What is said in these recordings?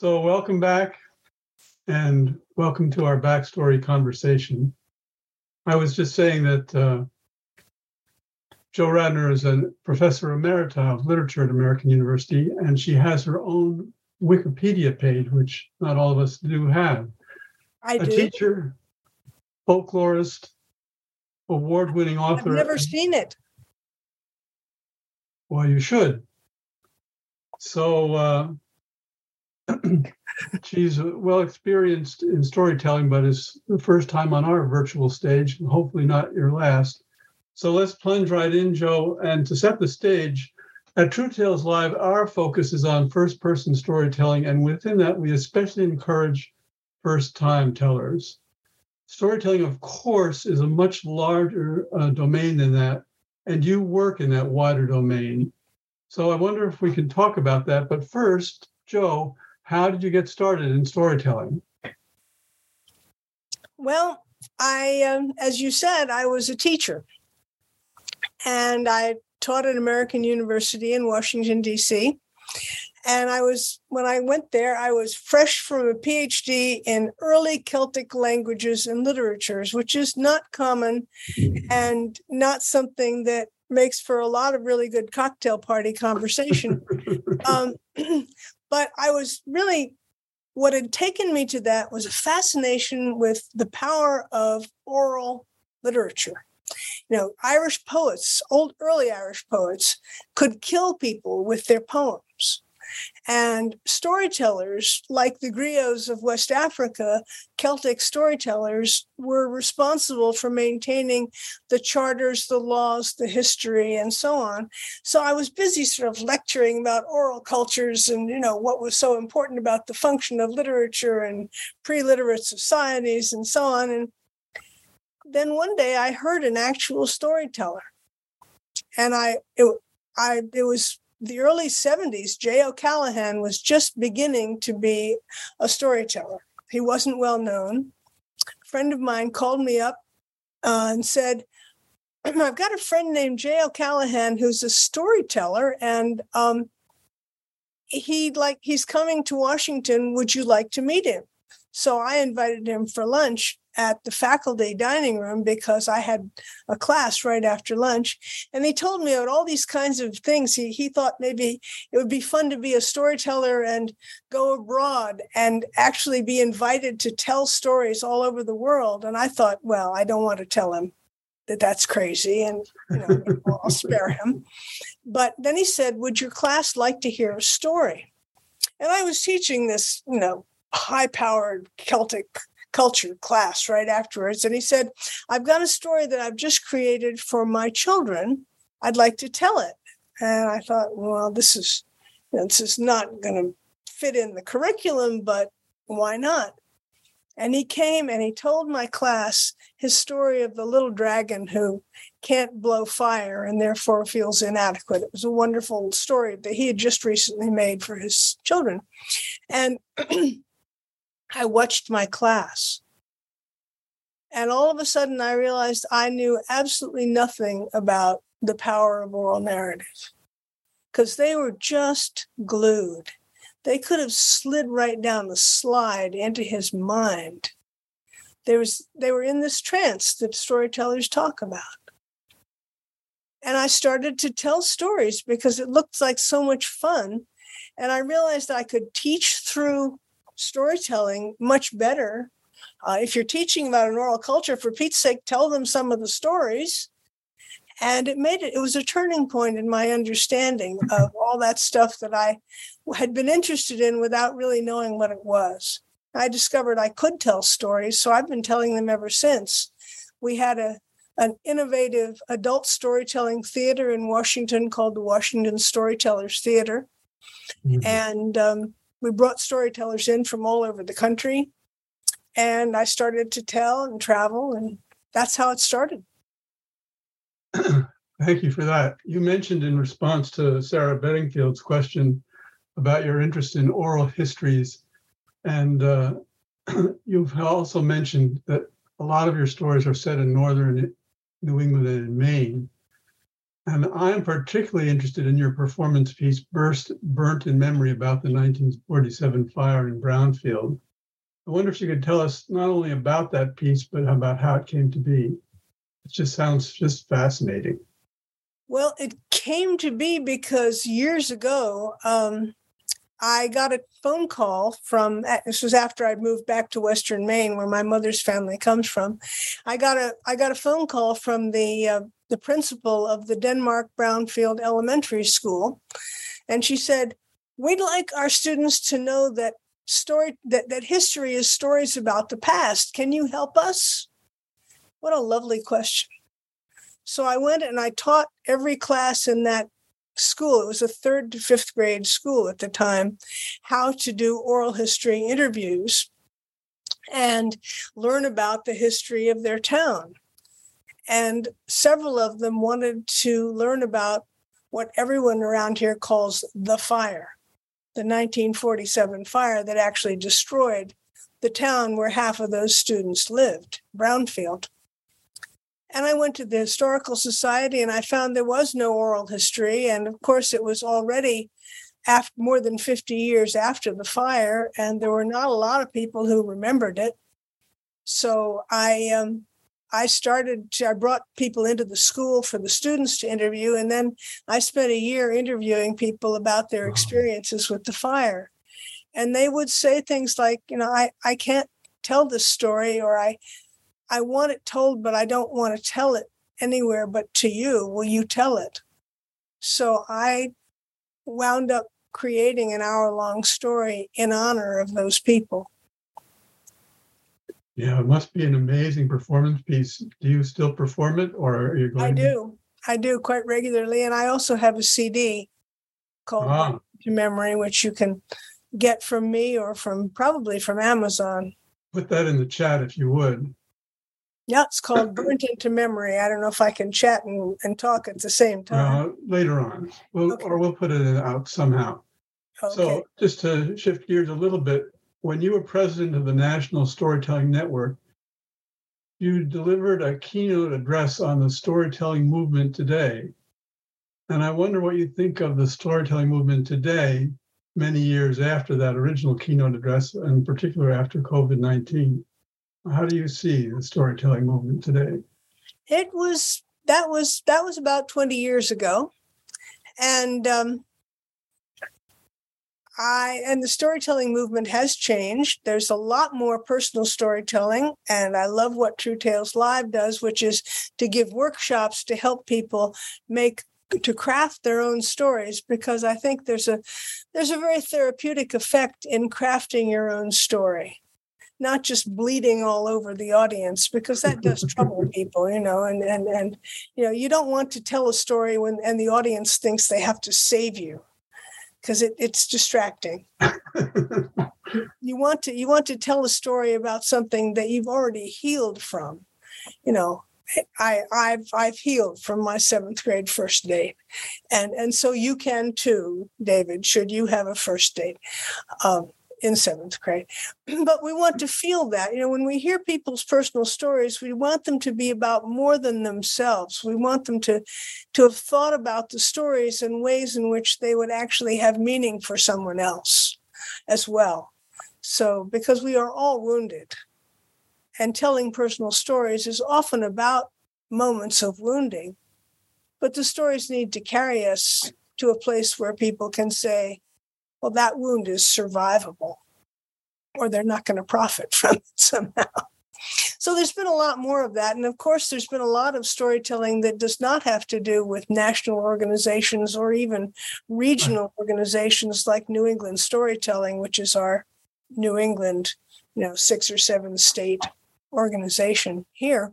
So, welcome back and welcome to our backstory conversation. I was just saying that uh, Jo Radner is a professor emerita of literature at American University, and she has her own Wikipedia page, which not all of us do have. I a do. A teacher, folklorist, award winning author. I've never seen it. Well, you should. So uh, she's well experienced in storytelling, but it's the first time on our virtual stage, and hopefully not your last. So let's plunge right in, Jo. And to set the stage, at True Tales Live, our focus is on first person storytelling, and within that, we especially encourage first time tellers. Storytelling, of course, is a much larger uh, domain than that, and you work in that wider domain. So I wonder if we can talk about that. But first, Jo, how did you get started in storytelling? Well, I, um, as you said, I was a teacher, and I taught at American University in Washington D.C. And I was when I went there, I was fresh from a PhD in early Celtic languages and literatures, which is not common and not something that makes for a lot of really good cocktail party conversation. um, but I was really what had taken me to that was a fascination with the power of oral literature. You know, Irish poets, old early Irish poets, could kill people with their poems. And storytellers, like the griots of West Africa, Celtic storytellers, were responsible for maintaining the charters, the laws, the history, and so on. So I was busy sort of lecturing about oral cultures and, you know, what was so important about the function of literature and pre-literate societies and so on. And then one day I heard an actual storyteller. And I it, I it was the early 70s, Jay O'Callahan was just beginning to be a storyteller. He wasn't well known. A friend of mine called me up uh, and said, I've got a friend named Jay O'Callahan who's a storyteller, and um, he like he's coming to Washington. Would you like to meet him? So I invited him for lunch at the faculty dining room because I had a class right after lunch. And he told me about all these kinds of things. He, he thought maybe it would be fun to be a storyteller and go abroad and actually be invited to tell stories all over the world. And I thought, well, I don't want to tell him that that's crazy and you know I'll spare him. But then he said, would your class like to hear a story? And I was teaching this, you know, high powered Celtic culture class right afterwards. And he said, I've got a story that I've just created for my children. I'd like to tell it. And I thought, well, this is this is not going to fit in the curriculum, but why not? And he came and he told my class his story of the little dragon who can't blow fire and therefore feels inadequate. It was a wonderful story that he had just recently made for his children. And I watched my class. And all of a sudden, I realized I knew absolutely nothing about the power of oral narrative because they were just glued. They could have slid right down the slide into his mind. There was, they were in this trance that storytellers talk about. And I started to tell stories because it looked like so much fun. And I realized that I could teach through storytelling much better. Uh, if you're teaching about an oral culture, for Pete's sake, tell them some of the stories. And it made it, it was a turning point in my understanding of all that stuff that I had been interested in without really knowing what it was. I discovered I could tell stories, so I've been telling them ever since. We had a an innovative adult storytelling theater in Washington called the Washington Storytellers Theater. Mm-hmm. And um, we brought storytellers in from all over the country. And I started to tell and travel, and that's how it started. Thank you for that. You mentioned in response to Sarah Bedingfield's question about your interest in oral histories. And uh, you've also mentioned that a lot of your stories are set in northern New England and in Maine. And I'm particularly interested in your performance piece, Burst, Burnt in Memory, about the 1947 fire in Brownfield. I wonder if you could tell us not only about that piece, but about how it came to be. It just sounds just fascinating. Well, it came to be because years ago, um, I got a phone call from this was after I'd moved back to Western Maine, where my mother's family comes from. I got a I got a phone call from the uh, the principal of the Denmark Brownfield Elementary School, and she said, "We'd like our students to know that story that that history is stories about the past. Can you help us?" What a lovely question. So I went and I taught every class in that school, it was a third to fifth grade school at the time, how to do oral history interviews and learn about the history of their town. And several of them wanted to learn about what everyone around here calls the fire, the 1947 fire that actually destroyed the town where half of those students lived, Brownfield. And I went to the Historical Society and I found there was no oral history. And of course, it was already after more than 50 years after the fire, and there were not a lot of people who remembered it. So I um, I started to, I brought people into the school for the students to interview, and then I spent a year interviewing people about their experiences with the fire. And they would say things like, you know, I, I can't tell this story, or I I want it told, but I don't want to tell it anywhere but to you. Will you tell it? So I wound up creating an hour long story in honor of those people. Yeah, it must be an amazing performance piece. Do you still perform it or are you going to? I do. I do quite regularly. And I also have a CD called ah. to Memory, which you can get from me or from probably from Amazon. Put that in the chat if you would. Yeah, it's called Burnt into Memory. I don't know if I can chat and, and talk at the same time. Uh, later on, we'll, okay. or we'll put it out somehow. Okay. So, just to shift gears a little bit, when you were president of the National Storytelling Network, you delivered a keynote address on the storytelling movement today. And I wonder what you think of the storytelling movement today, many years after that original keynote address, and in particular after COVID 19. How do you see the storytelling movement today? It was that was that was about 20 years ago. And um, I and the storytelling movement has changed. There's a lot more personal storytelling, and I love what True Tales Live does, which is to give workshops to help people make to craft their own stories because I think there's a there's a very therapeutic effect in crafting your own story not just bleeding all over the audience because that does trouble people you know and and and you know you don't want to tell a story when and the audience thinks they have to save you because it, it's distracting you want to you want to tell a story about something that you've already healed from you know I, I've I've healed from my seventh grade first date, and and so you can too, David. Should you have a first date, um, in seventh grade. But we want to feel that. You know, when we hear people's personal stories, we want them to be about more than themselves. We want them to, to have thought about the stories in ways in which they would actually have meaning for someone else as well. So, because we are all wounded, and telling personal stories is often about moments of wounding, but the stories need to carry us to a place where people can say, well, that wound is survivable, or they're not going to profit from it somehow. So there's been a lot more of that. And of course, there's been a lot of storytelling that does not have to do with national organizations or even regional organizations like New England Storytelling, which is our New England, you know, six or seven state organization here.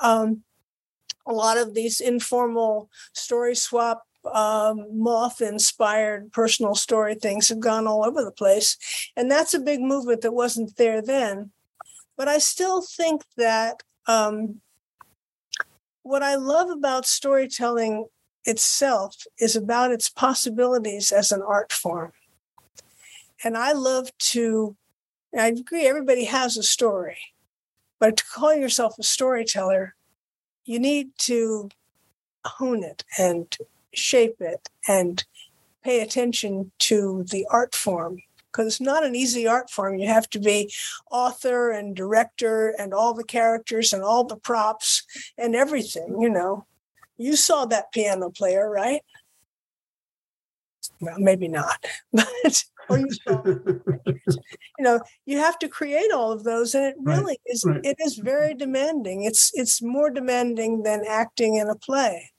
Um, a lot of these informal story swap um, moth inspired personal story things have gone all over the place. And that's a big movement that wasn't there then. But I still think that um, what I love about storytelling itself is about its possibilities as an art form. And I love to, I agree, everybody has a story, but to call yourself a storyteller, you need to hone it and shape it and pay attention to the art form because it's not an easy art form. You have to be author and director and all the characters and all the props and everything, you know. You saw that piano player, right? Well, maybe not, but or you saw, you know, you have to create all of those, and it really right, is. Right. It is very demanding. It's it's more demanding than acting in a play,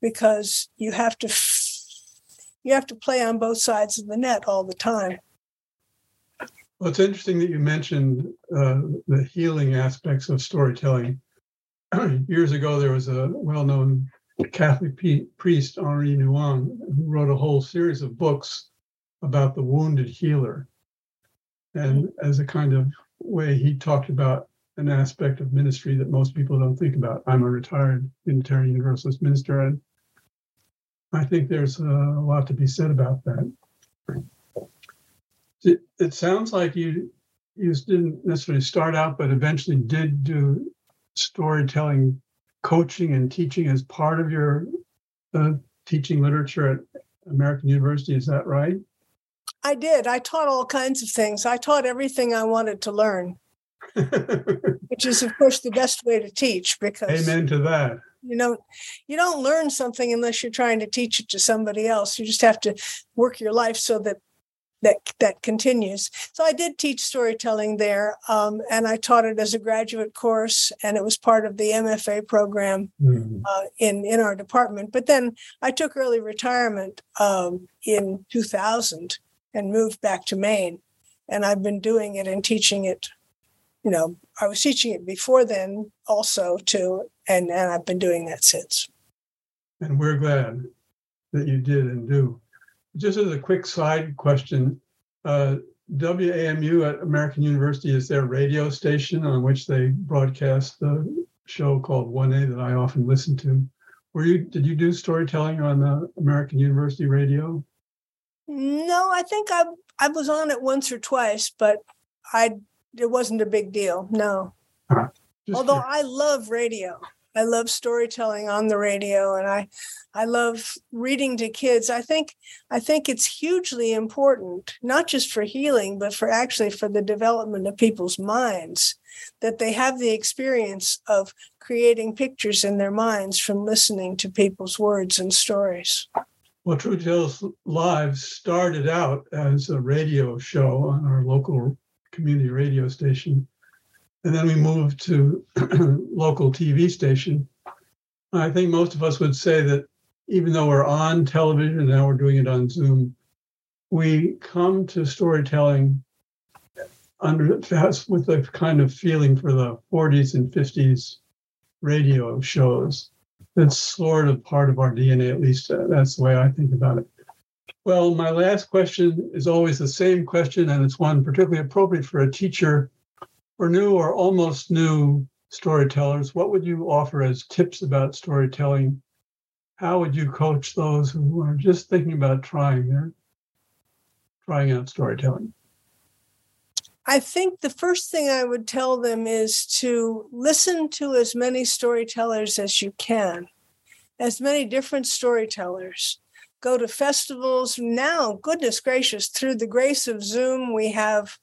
because you have to you have to play on both sides of the net all the time. Well, it's interesting that you mentioned uh, the healing aspects of storytelling. Years ago, there was a well known Catholic priest, Henri Nouwen, who wrote a whole series of books about the wounded healer. And as a kind of way, he talked about an aspect of ministry that most people don't think about. I'm a retired Unitarian Universalist minister, and I think there's a lot to be said about that. It, it sounds like you you didn't necessarily start out, but eventually did do storytelling coaching and teaching as part of your uh, teaching literature at American University. Is that right? I did. I taught all kinds of things. I taught everything I wanted to learn, which is, of course, the best way to teach. Because amen to that. You know, you don't learn something unless you're trying to teach it to somebody else. You just have to work your life so that that that continues. So I did teach storytelling there, um, and I taught it as a graduate course, and it was part of the MFA program mm-hmm. uh, in in our department. But then I took early retirement um, in 2000 and moved back to Maine, and I've been doing it and teaching it. You know, I was teaching it before then also too, and and I've been doing that since. And we're glad that you did and do just as a quick side question, uh, WAMU at American University is their radio station on which they broadcast the show called 1A that I often listen to. Were you did you do storytelling on the American University radio? No, I think I I was on it once or twice, but I it wasn't a big deal. No. Although I love radio. I love storytelling on the radio and I I love reading to kids. I think I think it's hugely important not just for healing but for actually for the development of people's minds that they have the experience of creating pictures in their minds from listening to people's words and stories. Well, True Tales Live started out as a radio show on our local community radio station and then we moved to local TV station. I think most of us would say that even though we're on television now we're doing it on Zoom, we come to storytelling under with a kind of feeling for the 40s and 50s radio shows. That's sort of part of our DNA, at least uh, that's the way I think about it. Well, my last question is always the same question, and it's one particularly appropriate for a teacher for new or almost new storytellers, what would you offer as tips about storytelling? How would you coach those who are just thinking about trying their trying out storytelling? I think the first thing I would tell them is to listen to as many storytellers as you can, as many different storytellers. Go to festivals. Now, goodness gracious, through the grace of Zoom, we have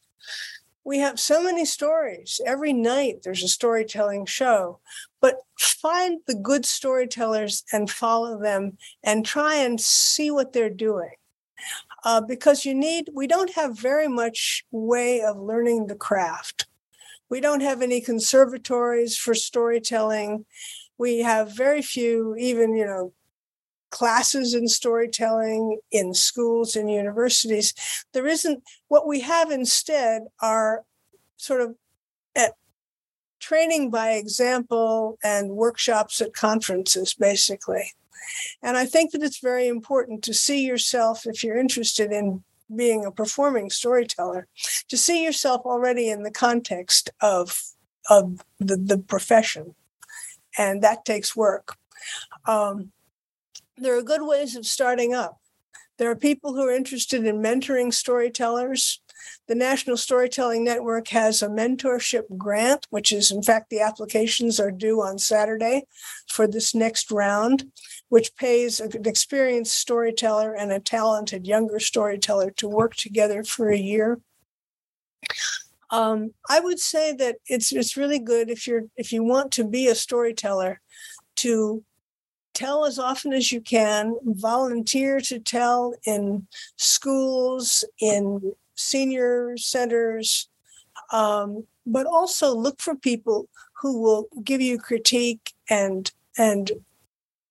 we have so many stories. Every night there's a storytelling show. But find the good storytellers and follow them and try and see what they're doing. Uh, because you need, we don't have very much way of learning the craft. We don't have any conservatories for storytelling. We have very few, even, you know, classes in storytelling in schools and universities. There isn't, what we have instead are sort of at training by example and workshops at conferences, basically. And I think that it's very important to see yourself, if you're interested in being a performing storyteller, to see yourself already in the context of, of the, the profession. And that takes work. Um, there are good ways of starting up. There are people who are interested in mentoring storytellers. the National Storytelling Network has a mentorship grant, which is, in fact, the applications are due on Saturday for this next round, which pays an experienced storyteller and a talented younger storyteller to work together for a year. Um, I would say that it's it's really good if you're if you want to be a storyteller to tell as often as you can, volunteer to tell in schools, in senior centers, um, but also look for people who will give you critique and and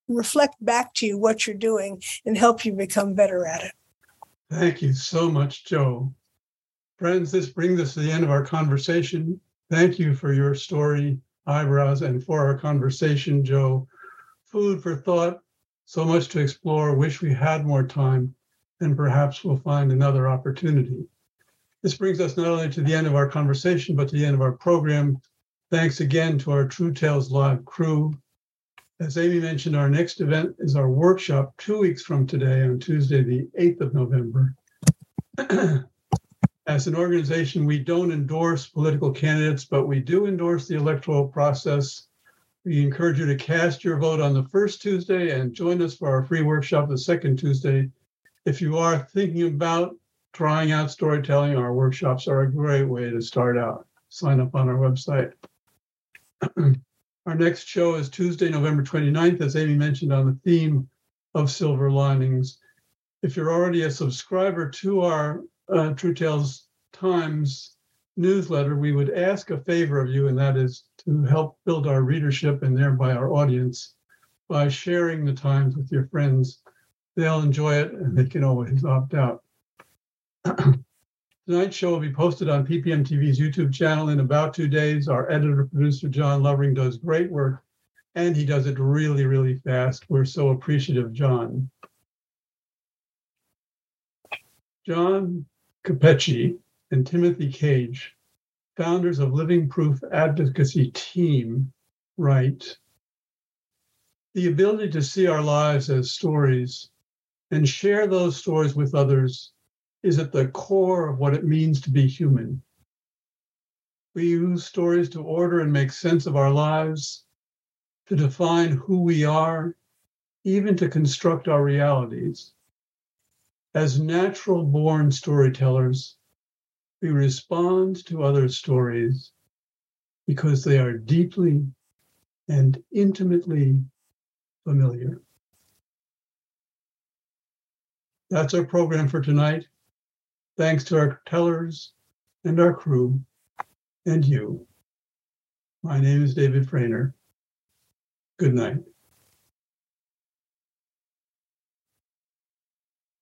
reflect back to you what you're doing and help you become better at it. Thank you so much, Jo. Friends, this brings us to the end of our conversation. Thank you for your story, eyebrows, and for our conversation, Jo food for thought, so much to explore. Wish we had more time, and perhaps we'll find another opportunity. This brings us not only to the end of our conversation, but to the end of our program. Thanks again to our True Tales Live crew. As Amy mentioned, our next event is our workshop two weeks from today on Tuesday, the 8th of November. As an organization, we don't endorse political candidates, but we do endorse the electoral process we encourage you to cast your vote on the first Tuesday and join us for our free workshop the second Tuesday. If you are thinking about trying out storytelling, our workshops are a great way to start out. Sign up on our website. our next show is Tuesday, November 29th, as Amy mentioned, on the theme of silver linings. If you're already a subscriber to our uh, True Tales Times newsletter, we would ask a favor of you, and that is to help build our readership and thereby our audience by sharing the Times with your friends. They'll enjoy it and they can always opt out. Tonight's show will be posted on PPM TV's YouTube channel in about two days. Our editor producer, John Lovering, does great work and he does it really, really fast. We're so appreciative, John. John Capecci and Timothy Cage, founders of Living Proof Advocacy Team, write The ability to see our lives as stories and share those stories with others is at the core of what it means to be human. We use stories to order and make sense of our lives, to define who we are, even to construct our realities. As natural born storytellers, we respond to other stories because they are deeply and intimately familiar. That's our program for tonight. Thanks to our tellers and our crew and you. My name is David Frainer. Good night.